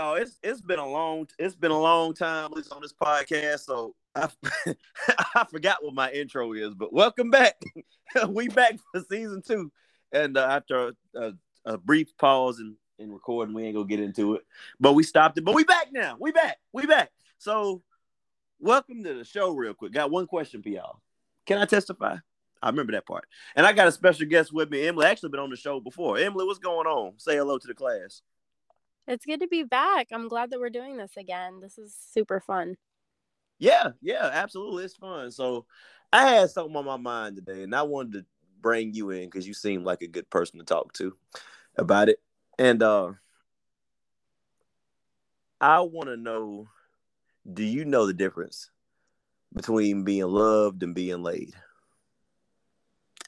y'all. It's it's been a long it's been a long time on this podcast, so I I forgot what my intro is, but welcome back. we back for season two, and uh, after a, a, a, brief pause in, in recording, we ain't gonna get into it, but we stopped it. But we back now. We back. We back. So, welcome to the show. Real quick, got one question for y'all. Can I testify? I remember that part. And I got a special guest with me. Emily actually been on the show before. Emily, what's going on? Say hello to the class. It's good to be back. I'm glad that we're doing this again. This is super fun. Yeah, yeah, absolutely. It's fun. So I had something on my mind today, and I wanted to bring you in because you seem like a good person to talk to about it. And uh I want to know do you know the difference between being loved and being laid?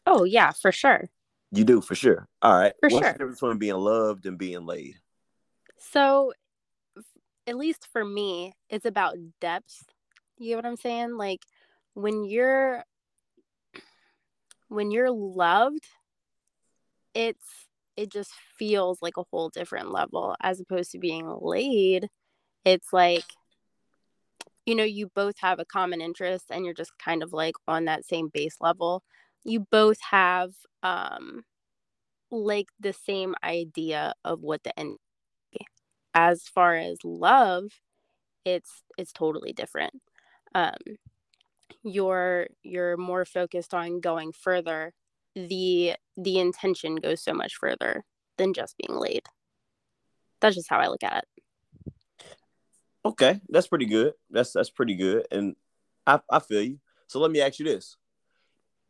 Oh, yeah, for sure. You do, for sure. All right. For What's sure. the difference between being loved and being laid? So, at least for me, it's about depth. You get what I'm saying? Like when you're when you're loved, it's it just feels like a whole different level as opposed to being laid. It's like you know, you both have a common interest and you're just kind of like on that same base level. You both have um like the same idea of what the end as far as love it's it's totally different. Um you're you're more focused on going further. The the intention goes so much further than just being laid. That's just how i look at it. Okay that's pretty good. That's that's pretty good and i i feel you. So let me ask you this.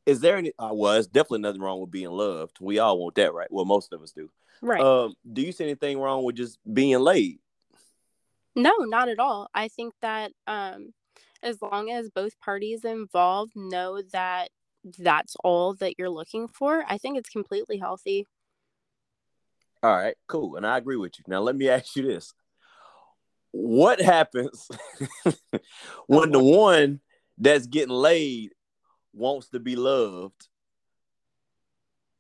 Is there any uh, well definitely nothing wrong with being loved. We all want that right? Well most of us do Right. Um, do you see anything wrong with just being laid? No, not at all. I think that um, as long as both parties involved know that that's all that you're looking for, I think it's completely healthy. All right, cool. And I agree with you. Now, let me ask you this What happens when the one that's getting laid wants to be loved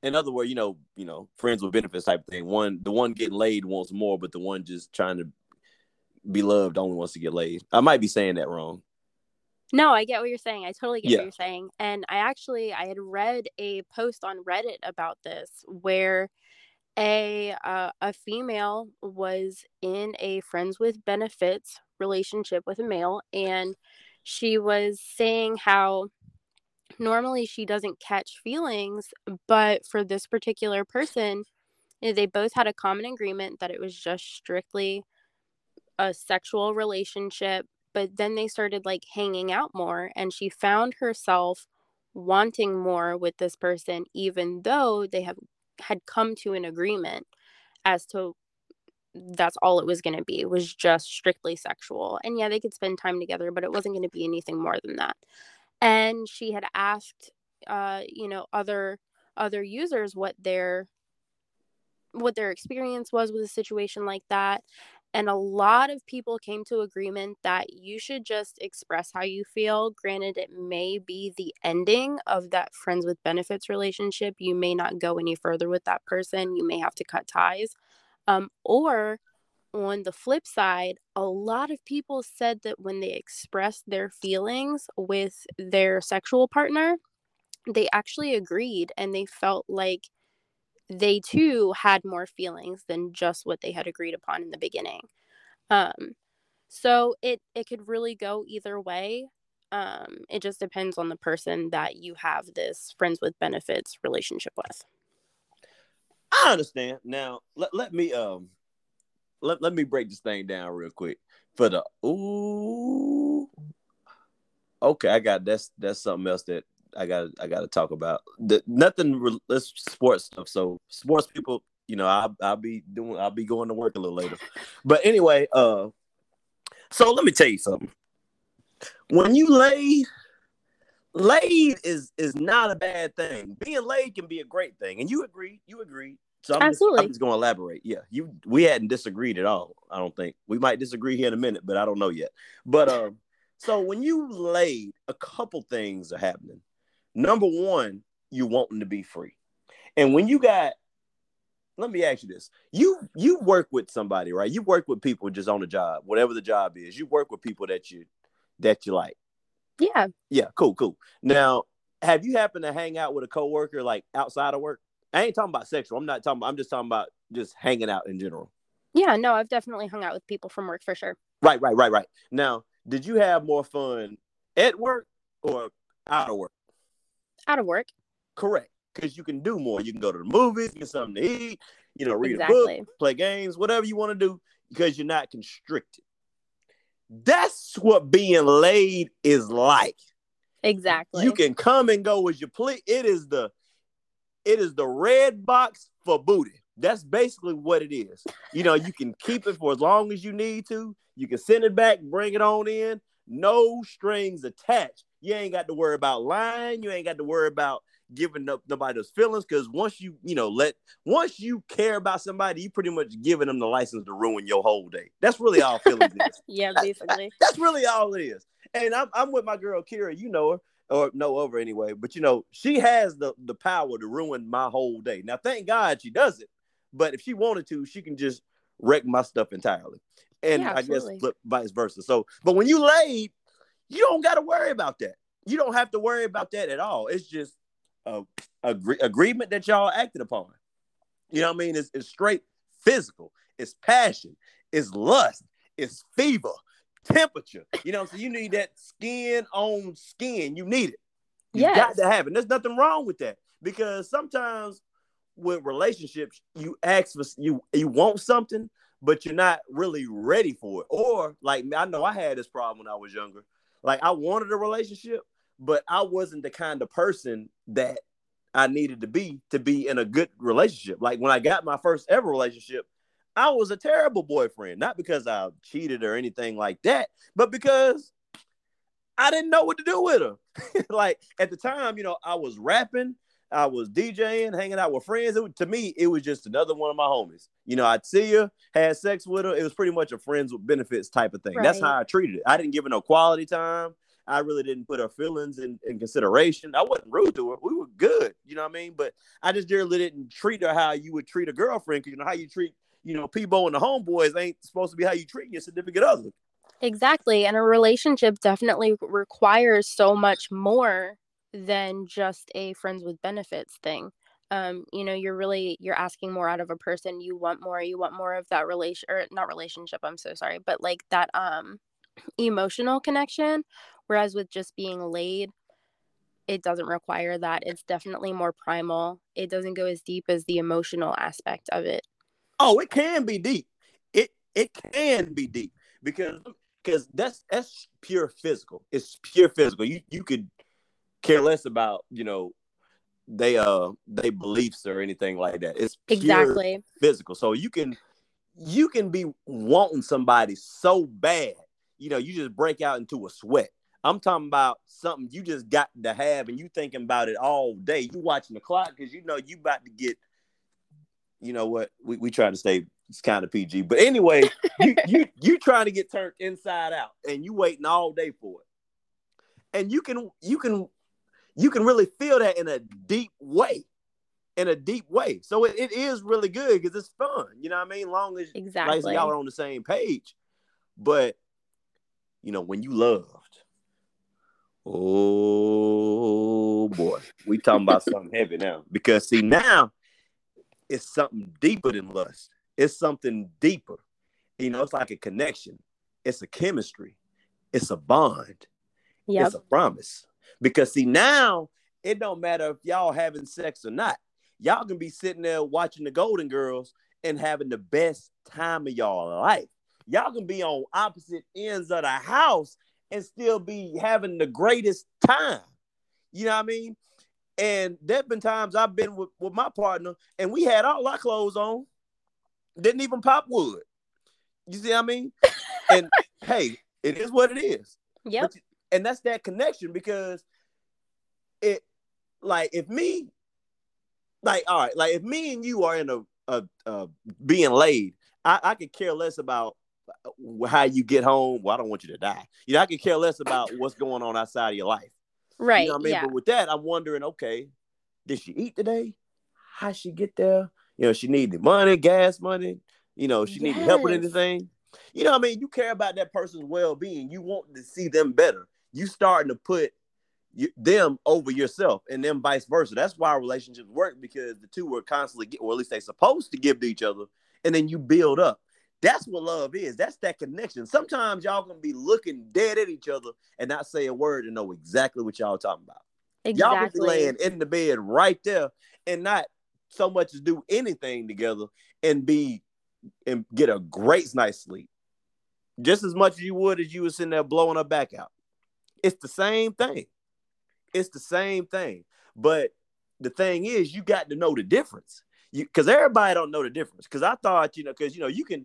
in other words, you know, you know, friends with benefits type thing. One, the one getting laid wants more, but the one just trying to be loved only wants to get laid. I might be saying that wrong. No, I get what you're saying. I totally get Yeah. what you're saying. And I actually I had read a post on Reddit about this where a uh, a female was in a friends with benefits relationship with a male and she was saying how normally she doesn't catch feelings, but for this particular person, eh, they both had a common agreement that it was just strictly a sexual relationship. But then they started like hanging out more, and she found herself wanting more with this person, even though they have had come to an agreement as to that's all it was going to be was just strictly sexual and yeah they could spend time together but it wasn't going to be anything more than that and she had asked uh you know other other users what their what their experience was with a situation like that. And a lot of people came to agreement that you should just express how you feel. Granted it may be the ending of that friends with benefits relationship. You may not go any further with that person. You may have to cut ties. Um, or on the flip side, a lot of people said that when they expressed their feelings with their sexual partner, they actually agreed and they felt like they too had more feelings than just what they had agreed upon in the beginning. Um, so it it could really go either way. Um, it just depends on the person that you have this friends with benefits relationship with. I understand. Now, let, let me um let, let me break this thing down real quick. For the ooh Okay, I got that's that's something else that I got I got to talk about. The, nothing that's sports stuff. So sports people, you know, I'll I'll be doing I'll be going to work a little later. But anyway, uh so let me tell you something. When you lay laid is is not a bad thing. Being laid can be a great thing. And you agree, you agree. So I'm Absolutely. just, I'm just going to elaborate. Yeah, you we hadn't disagreed at all. I don't think we might disagree here in a minute, but I don't know yet. But um, so when you laid, a couple things are happening. Number one, you wanting to be free, and when you got let me ask you this: you you work with somebody, right? You work with people just on the job, whatever the job is. You work with people that you that you like. Yeah. Yeah. Cool. Cool. Now, have you happened to hang out with a coworker like outside of work? I ain't talking about sexual. I'm not talking. About, I'm just talking about just hanging out in general. Yeah. No, I've definitely hung out with people from work for sure. Right. Right. Right. Right. Now, did you have more fun at work or out of work? Out of work. Correct because you can do more. You can go to the movies, get something to eat, you know, read exactly. a book, play games, whatever you want to do, because you're not constricted. That's what being laid is like. Exactly. You can come and go as you please. It is the it is the Redbox for booty. That's basically what it is. You know, you can keep it for as long as you need to. You can send it back, bring it on in. No strings attached. You ain't got to worry about lying. You ain't got to worry about giving up nobody those feelings because once you you know let once you care about somebody you pretty much giving them the license to ruin your whole day that's really all feelings is yeah basically that, that's really all it is and I'm, I'm with my girl kira you know her or no of her anyway but you know she has the the power to ruin my whole day now thank god she does it but if she wanted to she can just wreck my stuff entirely and Yeah, i guess flip vice versa so but when you laid you don't got to worry about that you don't have to worry about that at all it's just a, agree, agreement that y'all acted upon. You know what I mean? It's, it's straight physical. It's passion. It's lust. It's fever, temperature. You know, so you need that skin on skin. You need it. You Yes. got to have it. There's nothing wrong with that because sometimes with relationships, you ask for you you want something, but you're not really ready for it. Or like I know I had this problem when I was younger. Like I wanted a relationship, but I wasn't the kind of person that I needed to be to be in a good relationship. Like when I got my first ever relationship, I was a terrible boyfriend, not because I cheated or anything like that, but because I didn't know what to do with her. like at the time, you know, I was rapping, I was DJing, hanging out with friends. It to me, it was just another one of my homies. You know, I'd see her, had sex with her. It was pretty much a friends with benefits type of thing. That's how I treated it. I didn't give her no quality time. I really didn't put her feelings in, in consideration. I wasn't rude to her. We were good. You know what I mean? But I just really didn't treat her how you would treat a girlfriend. 'cause you know how you treat, you know, Peebo and the homeboys ain't supposed to be how you treat your significant other. Exactly. And a relationship definitely requires so much more than just a friends with benefits thing. Um, you know, you're really you're asking more out of a person. You want more, you want more of that relation or not relationship, I'm so sorry, but like that um emotional connection. Whereas with just being laid, it doesn't require that. It's definitely more primal. It doesn't go as deep as the emotional aspect of it. Oh, it can be deep. It it can be deep because because that's that's pure physical. It's pure physical. You you could care less about you know they uh they beliefs or anything like that. It's pure Exactly. physical. So you can you can be wanting somebody so bad, you know, you just break out into a sweat. I'm talking about something you just got to have, and you thinking about it all day. You watching the clock because you know you about to get. You know what? We we try to stay it's kind of PG, but anyway, you you you trying to get turned inside out, and you waiting all day for it, and you can you can you can really feel that in a deep way, in a deep way. So it, it is really good because it's fun. You know what I mean? Long as like Exactly. y'all are on the same page. But you know, when you loved, oh boy, we talking about something heavy now. Because see, now it's something deeper than lust. It's something deeper. You know, it's like a connection. It's a chemistry. It's a bond. Yep. It's a promise. Because see, now it don't matter if y'all having sex or not. Y'all can be sitting there watching the Golden Girls and having the best time of y'all life. Y'all can be on opposite ends of the house and still be having the greatest time. You know what I mean? And there have been times I've been with, with my partner and we had all our clothes on, didn't even pop wood. You see what I mean? And hey, it is what it is Yep. But- and that's that connection because it like if me like all right like if me and you are in a, a, a being laid I, I could care less about uh, how you get home well i don't want you to die you know i could care less about what's going on outside of your life Right. you know what i mean Yeah. but with that i'm wondering okay did she eat today how she get there You know, she needed money, gas money. You know, she needed help with anything. You know, what I mean, you care about that person's well being. You want to see them better. You starting to put you, them over yourself, and then vice versa. That's why relationships work because the two are constantly, get, or at least they supposed to give to each other, and then you build up. That's what love is. That's that connection. Sometimes y'all gonna be looking dead at each other and not say a word and know exactly what y'all talking about. Y'all be laying in the bed right there and not so much as do anything together and be and get a great night's sleep. Just as much as you would as you was sitting there blowing her back out. It's the same thing. It's the same thing. But the thing is, you got to know the difference. You because everybody don't know the difference. Because I thought, you know, because you know, you can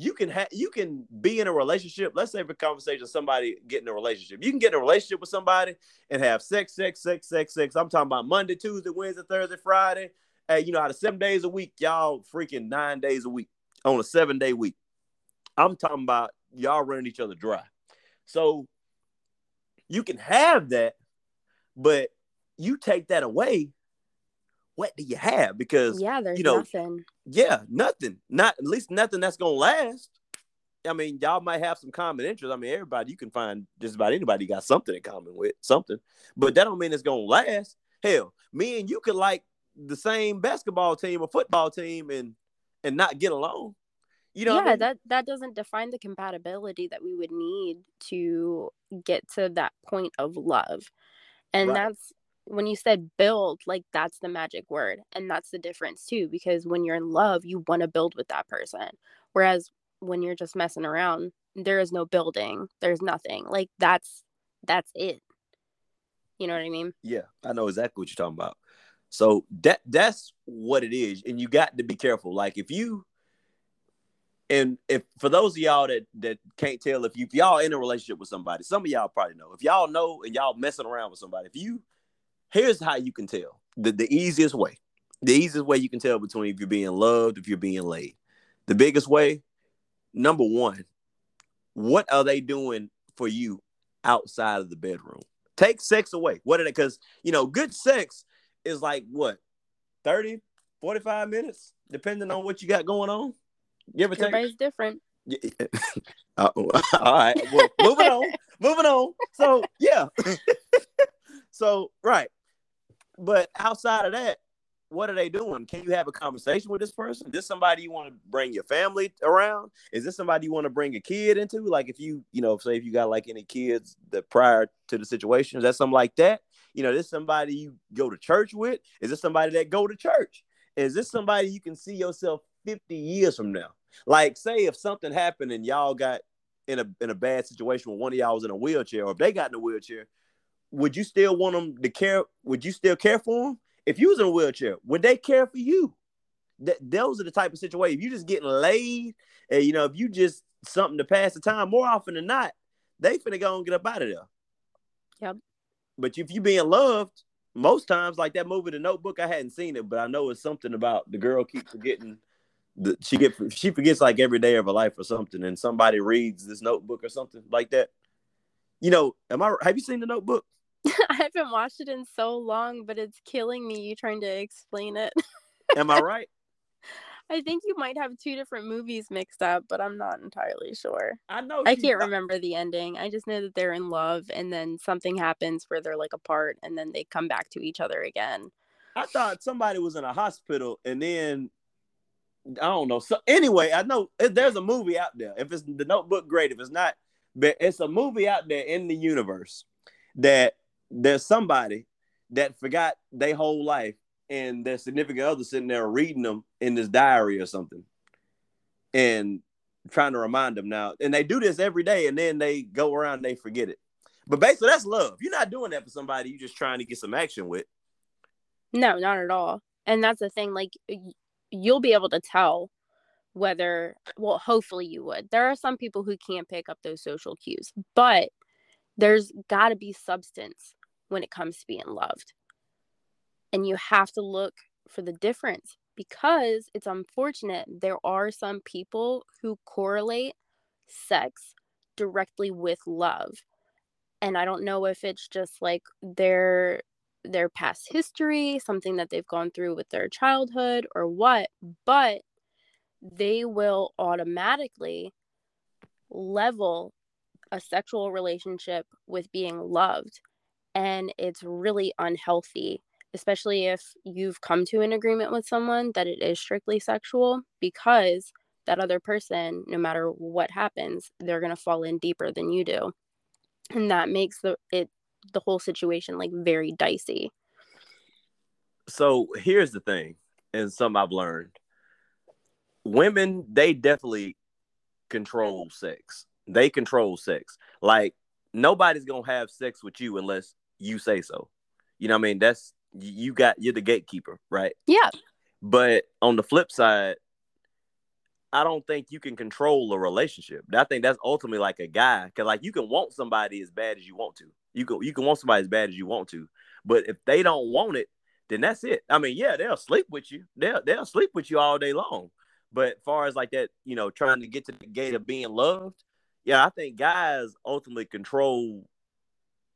you can have you can be in a relationship. Let's say for conversation, somebody get in a relationship. You can get in a relationship with somebody and have sex, sex, sex, sex, sex. I'm talking about Monday, Tuesday, Wednesday, Thursday, Friday. Hey, you know, out of seven days a week, y'all freaking nine days a week on a seven day week. I'm talking about y'all running each other dry. So you can have that, but you take that away. What do you have? Because Yeah, there's you know, nothing. yeah, nothing. Not at least nothing that's gonna last. I mean, y'all might have some common interests. I mean, everybody you can find just about anybody got something in common with something, but that don't mean it's gonna last. Hell, me and you could like the same basketball team or football team and and not get along. You know, yeah, I mean? that that doesn't define the compatibility that we would need to get to that point of love. And Right. that's when you said build, like that's the magic word. And that's the difference too, because when you're in love, you want to build with that person. Whereas when you're just messing around, there is no building. There's nothing. Like that's that's it. You know what I mean? Yeah, I know exactly what you're talking about. So that that's what it is, and you got to be careful. Like if you and if for those of y'all that that can't tell if you if y'all in a relationship with somebody, some of y'all probably know. If y'all know and y'all messing around with somebody, if you here's how you can tell the the easiest way. The easiest way you can tell between if you're being loved, if you're being laid. The biggest way, number one, what are they doing for you outside of the bedroom? Take sex away. What are they? Because you know, good sex is like what 30, 45 minutes, depending on what you got going on. Give or take. Everybody's different. Yeah. Uh, all right. Well, moving on. Moving on. So yeah. so right. But outside of that, what are they doing? Can you have a conversation with this person? Is this somebody you want to bring your family around? Is this somebody you want to bring a kid into? Like if you, you know, say if you got like any kids that prior to the situation, is that something like that? You know, this somebody you go to church with? Is this somebody that go to church? Is this somebody you can see yourself 50 years from now? Like, say if something happened and y'all got in a in a bad situation when one of y'all was in a wheelchair, or if they got in a wheelchair, would you still want them to care? Would you still care for them? If you was in a wheelchair, would they care for you? That those are the type of situation. If you just getting laid, and you know, if you just something to pass the time, more often than not, they finna go and get up out of there. Yep. But if you being loved, most times, like that movie, The Notebook, I hadn't seen it, but I know it's something about the girl keep forgetting. The, she get she forgets like every day of her life or something, and somebody reads this notebook or something like that. You know, am I? Have you seen the Notebook? I haven't watched it in so long, but it's killing me you trying to explain it. Am I right? I think you might have two different movies mixed up, but I'm not entirely sure. I know. I can't remember the ending. I just know that they're in love and then something happens where they're like apart and then they come back to each other again. I thought somebody was in a hospital and then I don't know. So anyway, I know eh, there's a movie out there. If it's the Notebook, great. If it's not, but it's a movie out there in the universe that there's somebody that forgot their whole life and their significant other sitting there reading them in this diary or something, and trying to remind them now. And they do this every day, and then they go around and they forget it. But basically, that's love. You're not doing that for somebody. You're just trying to get some action with. No, not at all. And that's the thing. Like, you'll be able to tell whether, well, hopefully you would. There are some people who can't pick up those social cues, but there's got to be substance when it comes to being loved. And you have to look for the difference because it's unfortunate. There are some people who correlate sex directly with love. And I don't know if it's just like their their past history, something that they've gone through with their childhood or what, but they will automatically level a sexual relationship with being loved. And it's really unhealthy, especially if you've come to an agreement with someone that it is strictly sexual, because that other person, no matter what happens, they're going to fall in deeper than you do. And that makes the it the whole situation like very dicey. So here's the thing, and something I've learned. Women, they definitely control sex. They control sex. Like nobody's gonna have sex with you unless you say so. You know what I mean? That's you got you're the gatekeeper, right? Yeah. But on the flip side, I don't think you can control a relationship. I think that's ultimately like a guy, because like you can want somebody as bad as you want to. You can you can want somebody as bad as you want to, but if they don't want it, then that's it. I mean, yeah, they'll sleep with you. They'll they'll sleep with you all day long. But far as like that, you know, trying to get to the gate of being loved, yeah, I think guys ultimately control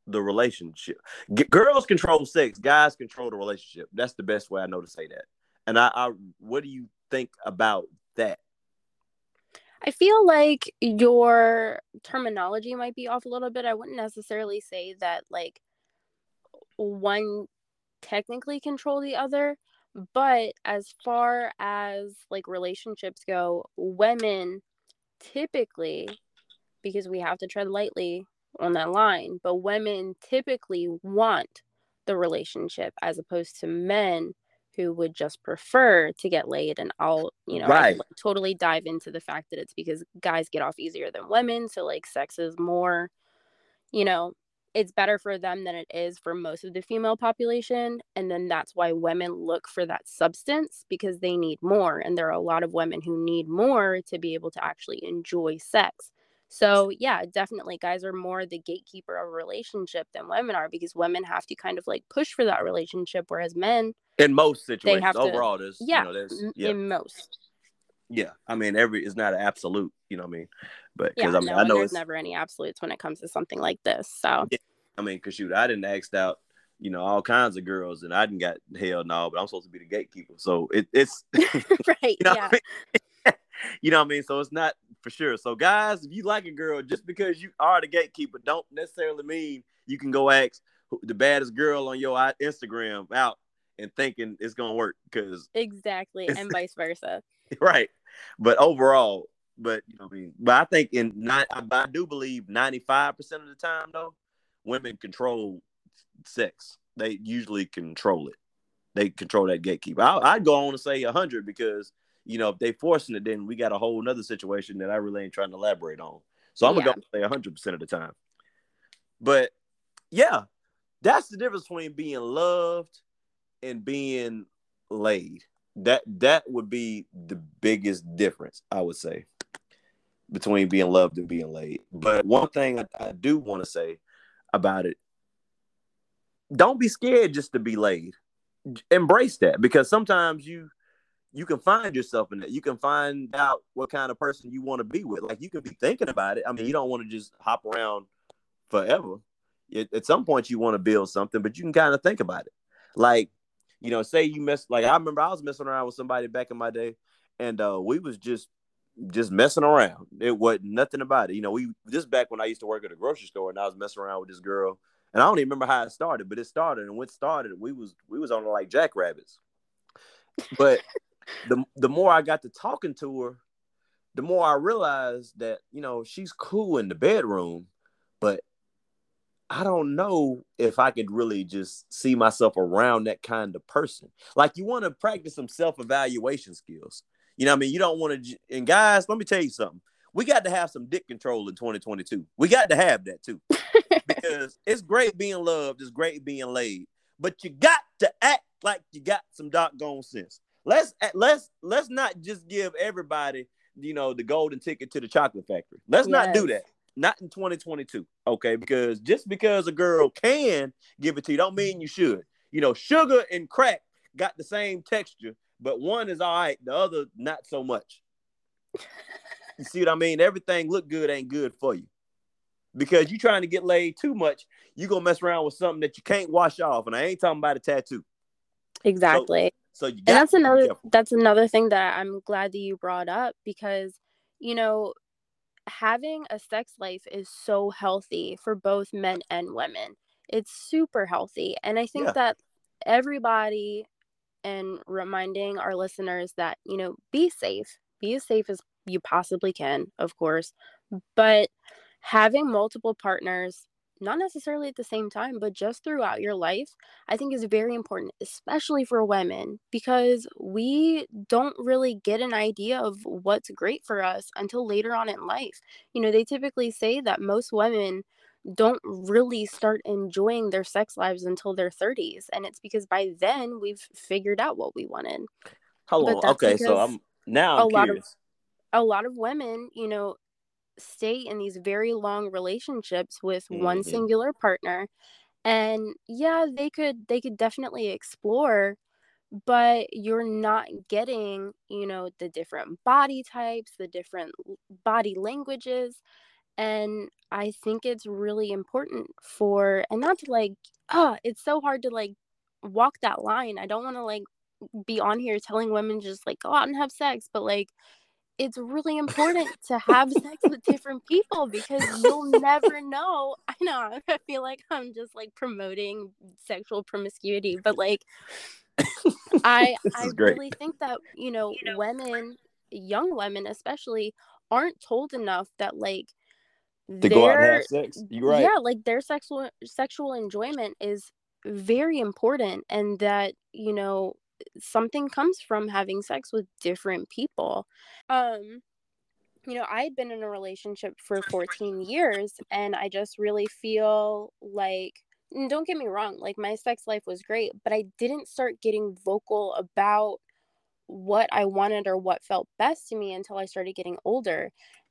the relationship. G- girls control sex, guys control the relationship. That's the best way I know to say that. And I, I what do you think about that? I feel like your terminology might be off a little bit. I wouldn't necessarily say that like one technically control the other, but as far as like relationships go, women typically because we have to tread lightly on that line, but women typically want the relationship as opposed to men who would just prefer to get laid and I'll, you know, right. I totally dive into the fact that it's because guys get off easier than women, so like sex is more, you know, it's better for them than it is for most of the female population and then that's why women look for that substance because they need more and there are a lot of women who need more to be able to actually enjoy sex. So, yeah, definitely guys are more the gatekeeper of a relationship than women are because women have to kind of like push for that relationship whereas men in most situations. They have overall, to, there's yeah, you know, there's yeah, in most. Yeah, I mean, every is not an absolute. You know what I mean? But because yeah, I mean, no, I know there's never any absolutes when it comes to something like this. So yeah. I mean, cause shoot, I didn't ask out, you know, all kinds of girls, and I didn't got hell no, but I'm supposed to be the gatekeeper. So it, it's right. you know yeah. I mean? you know what I mean? So it's not for sure. So guys, if you like a girl, just because you are the gatekeeper, don't necessarily mean you can go ask the baddest girl on your uh, Instagram out and thinking it's gonna work because exactly, and vice versa. Right, but overall, but you know, what I mean, but I think in not, I do believe ninety five percent of the time though, women control sex. They usually control it. They control that gatekeeper. I, would go on to say hundred because you know if they forcing it, then we got a whole another situation that I really ain't trying to elaborate on. So I'm yeah. gonna go say hundred percent of the time. But yeah, that's the difference between being loved and being laid. That that would be the biggest difference, I would say, between being loved and being laid. But one thing I, I do want to say about it, don't be scared just to be laid. Embrace that because sometimes you you can find yourself in that. You can find out what kind of person you want to be with. Like you can be thinking about it. I mean, you don't want to just hop around forever. It, at some point, you want to build something, but you can kind of think about it. Like you know, say you mess like I remember I was messing around with somebody back in my day, and uh, we was just just messing around. It wasn't nothing about it. You know, we this back when I used to work at a grocery store and I was messing around with this girl. And I don't even remember how it started, but it started and when it started, we was we was on like jackrabbits. But the the more I got to talking to her, the more I realized that, you know, she's cool in the bedroom, but I don't know if I could really just see myself around that kind of person. Like you want to practice some self-evaluation skills. You know I mean? You don't want to and guys, let me tell you something. We got to have some dick control in 2022. We got to have that too. because it's great being loved, it's great being laid, but you got to act like you got some doggone sense. Let's eh, let's let's not just give everybody, you know, the golden ticket to the chocolate factory. Let's yes. not do that not in 2022. Okay, because just because a girl can give it to you, don't mean you should. You know, sugar and crack got the same texture, but one is all right, the other not so much. you see what I mean? Everything look good ain't good for you. Because you trying to get laid too much, you gonna mess around with something that you can't wash off, and I ain't talking about a tattoo. Exactly. So, and that's another that's another thing that I'm glad that you brought up because you know having a sex life is so healthy for both men and women. It's super healthy. And I think Yeah. that everybody and reminding our listeners that, you know, be safe. Be as safe as you possibly can, of course. But having multiple partners, not necessarily at the same time, but just throughout your life, I think is very important, especially for women, because we don't really get an idea of what's great for us until later on in life. You know, they typically say that most women don't really start enjoying their sex lives until their 30s. And it's because by then we've figured out what we wanted. Hold but on. that's Okay, so I'm now a I'm lot of- A lot of women, you know, stay in these very long relationships with one Mhm. singular partner and yeah they could they could definitely explore but you're not getting you know the different body types the different body languages and i think it's really important for and not to like ah it's so hard to like walk that line i don't want to like be on here telling women just like go out and have sex but like it's really important to have sex with different people because you'll never know. I know I feel like I'm just like promoting sexual promiscuity, but like I I great. really think that, you know, women, young women especially, aren't told enough that like to go out and have sex. You right. yeah, like their sexual sexual enjoyment is very important and that, you know, something comes from having sex with different people. Um you know, I had been in a relationship for 14 years and I just really feel like don't get me wrong, like my sex life was great, but I didn't start getting vocal about what I wanted or what felt best to me until I started getting older.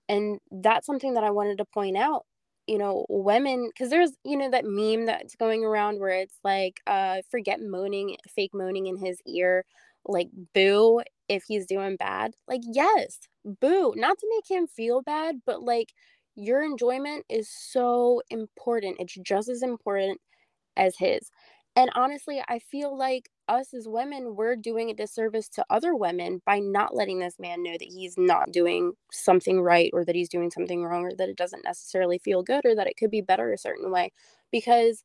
And that's something that I wanted to point out. You know, women, because there's, you know, that meme that's going around where it's like, uh, forget moaning, fake moaning in his ear, like boo if he's doing bad. Like, yes, boo, not to make him feel bad, but like your enjoyment is so important. It's just as important as his. And honestly, I feel like us as women, we're doing a disservice to other women by not letting this man know that he's not doing something right or that he's doing something wrong or that it doesn't necessarily feel good or that it could be better a certain way because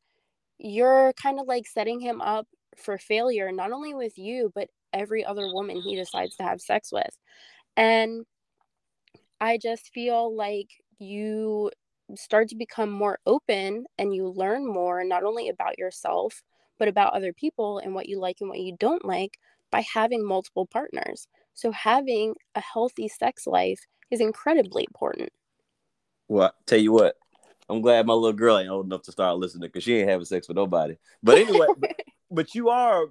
you're kind of like setting him up for failure, not only with you, but every other woman he decides to have sex with. And I just feel like you start to become more open and you learn more not only about yourself but about other people and what you like and what you don't like by having multiple partners. So having a healthy sex life is incredibly important. Well, tell you what, I'm glad my little girl ain't old enough to start listening because she ain't having sex with nobody. But anyway, but, but you are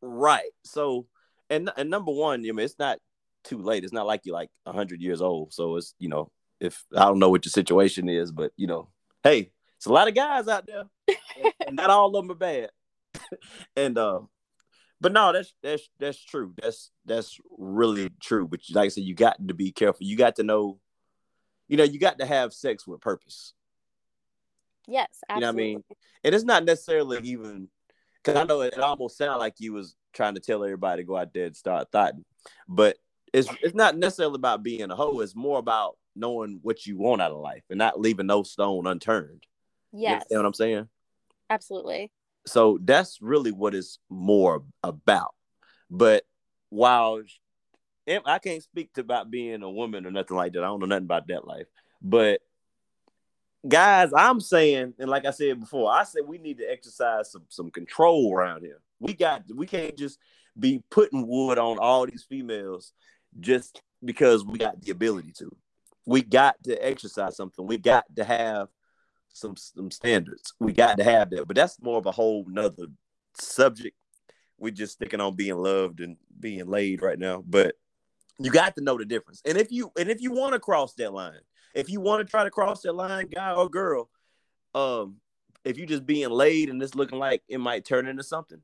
right. So, and and number one, I mean, it's not too late. It's not like you're like hundred years old. So it's you know, if I don't know what your situation is, but you know, hey, it's a lot of guys out there, and not all of them are bad. and uh, but no, that's that's that's true. That's that's really true. But like I said, you got to be careful. You got to know, you know, you got to have sex with purpose. Yes, You know what I mean? And it's not necessarily even because I know it, it almost sounded like you was trying to tell everybody to go out there and start thotting, but it's it's not necessarily about being a hoe. It's more about knowing what you want out of life and not leaving no stone unturned. Yes. You understand what I'm saying? absolutely. So that's really what it's more about. But while I can't speak to about being a woman or nothing like that. I don't know nothing about that life. But guys, I'm saying, and like I said before, I said we need to exercise some some control around here. We got we can't just be putting wood on all these females just because we got the ability to. We got to exercise something. We got to have some some standards. We got to have that. But that's more of a whole nother subject. We're just sticking on being loved and being laid right now. But you got to know the difference. And if you and if you want to cross that line, if you want to try to cross that line, guy or girl, um, if you just being laid and it's looking like it might turn into something,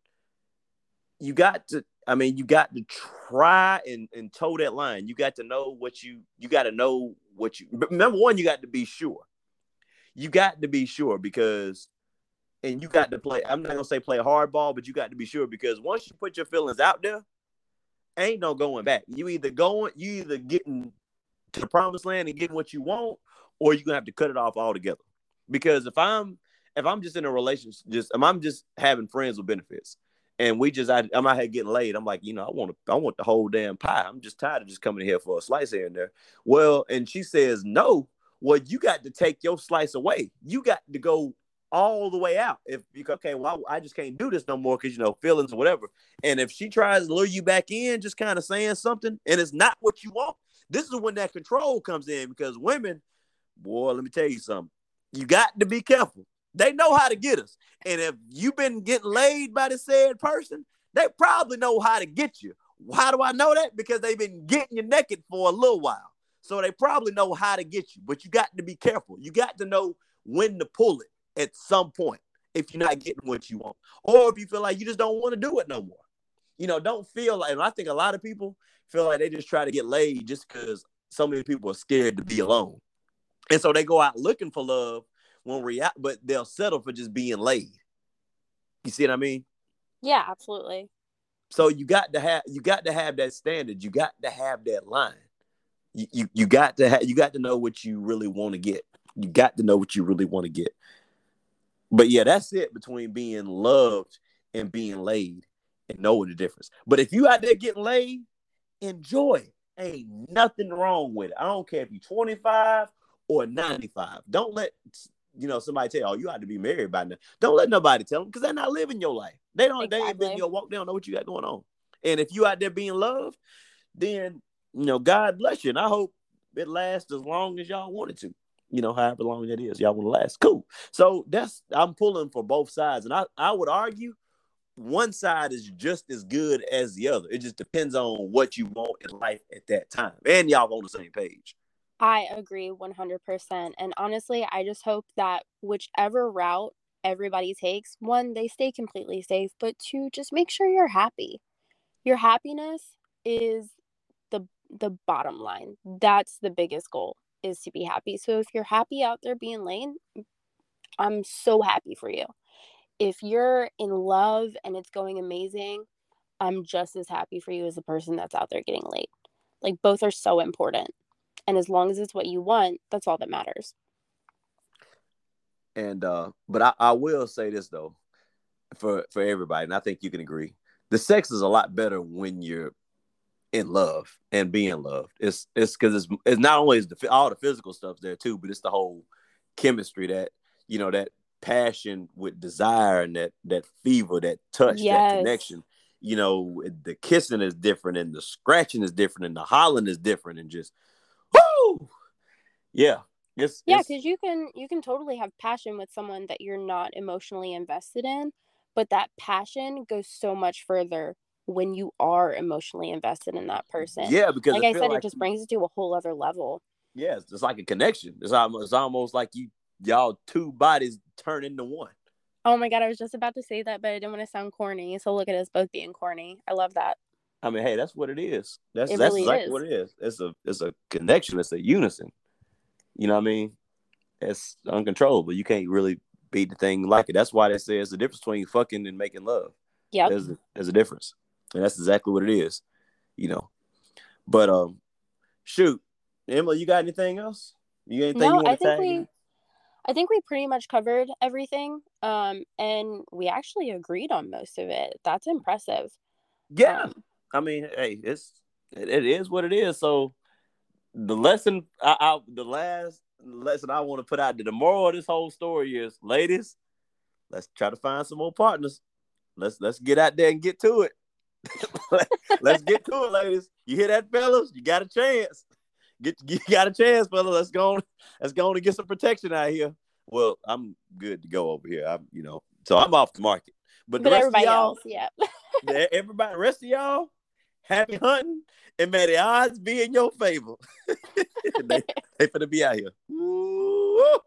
you got to. I mean, you got to try and and toe that line. You got to know what you you got to know what you. Number one, you got to be sure. You got to be sure because and you got to play. I'm not gonna say play hardball, but you got to be sure because once you put your feelings out there, ain't no going back. You either going, you either getting to the promised land and getting what you want, or you're gonna have to cut it off altogether. Because if I'm if I'm just in a relationship, just if I'm just having friends with benefits, and we just I, I'm out here getting laid, I'm like, you know, I want to I want the whole damn pie. I'm just tired of just coming here for a slice here and there. Well, and she says no. Well, you got to take your slice away. You got to go all the way out. If you okay, well, I, just can't do this no more because you know feelings or whatever. And if she tries to lure you back in, just kind of saying something, and it's not what you want, this is when that control comes in because women, boy, let me tell you something. You got to be careful. They know how to get us, and if you've been getting laid by the said person, they probably know how to get you. How do I know that? Because they've been getting you naked for a little while. So they probably know how to get you, but you got to be careful. You got to know when to pull it at some point if you're not getting what you want, or if you feel like you just don't want to do it no more. You know, don't feel like. And I think a lot of people feel like they just try to get laid just because so many people are scared to be alone, and so they go out looking for love when react, but they'll settle for just being laid. You see what I mean? Yeah, absolutely. So you got to have you got to have that standard. You got to have that line. You you, you got to have you got to know what you really want to get. You got to know what you really want to get. But yeah, that's it between being loved and being laid and knowing the difference. But if you out there getting laid, enjoy. Ain't nothing wrong with it. I don't care if you're 25 or 95. Don't let you know somebody tell you, oh, you ought to be married by now. Don't let nobody tell them because they're not living your life. They don't exactly. they ain't been your walk, they don't know what you got going on. And if you out there being loved, then you know, God bless you. And I hope it lasts as long as y'all want it to you know, however long that is, y'all want to last. Cool. So that's I'm pulling for both sides, and I I would argue one side is just as good as the other. It just depends on what you want in life at that time, and y'all on the same page. I agree 100%. And honestly, I just hope that whichever route everybody takes, one, they stay completely safe, but two, just make sure you're happy. Your happiness is the bottom line. That's the biggest goal is to be happy. So if you're happy out there being lame, I'm so happy for you. If you're in love and it's going amazing, I'm just as happy for you as the person that's out there getting late. Like both are so important. And as long as it's what you want, that's all that matters. And uh but I, I will say this though for for everybody, and I think you can agree. The sex is a lot better when you're in love and being loved. It's it's because it's it's not only is the all the physical stuff there too, but it's the whole chemistry that you know that passion with desire and that that fever, that touch, yes. that connection. You know, the kissing is different, and the scratching is different, and the hollering is different, and just whoo, yeah. It's, yeah, because you can you can totally have passion with someone that you're not emotionally invested in, but that passion goes so much further when you are emotionally invested in that person. Yeah, because like I, I said, like, it just brings it to a whole other level. Yeah, it's, it's like a connection. It's almost, it's almost like you y'all two bodies turn into one. Oh my god, I was just about to say that, but I didn't want to sound corny. So look at us both being corny. I love that. I mean, hey, that's what it is. That's it that's really exactly is. what it is. It's a it's a connection. It's a unison. You know what I mean? It's uncontrollable. You can't really beat the thing like it. That's why they say it's the difference between fucking and making love. Yeah, there's there's a difference and that's exactly what it is, you know. But um, shoot, Emma, you got anything else? You anything no, you want to tag? We, I think we pretty much covered everything, um, and we actually agreed on most of it. That's impressive. Yeah, um, I mean, hey, it's it, it is what it is. So the lesson, I, I the last lesson I want to put out the moral of this whole story is, ladies, let's try to find some more partners. Let's let's get out there and get to it. Let's get to it, ladies. You hear that, fellas? You got a chance. Get you got a chance, fella. Let's go. Let's go to get some protection out here. Well, I'm good to go over here. I'm, you know, so I'm off the market. But, but everybody else, yeah. everybody, rest of y'all, happy hunting, and may the odds be in your favor. they, they finna be out here. Ooh.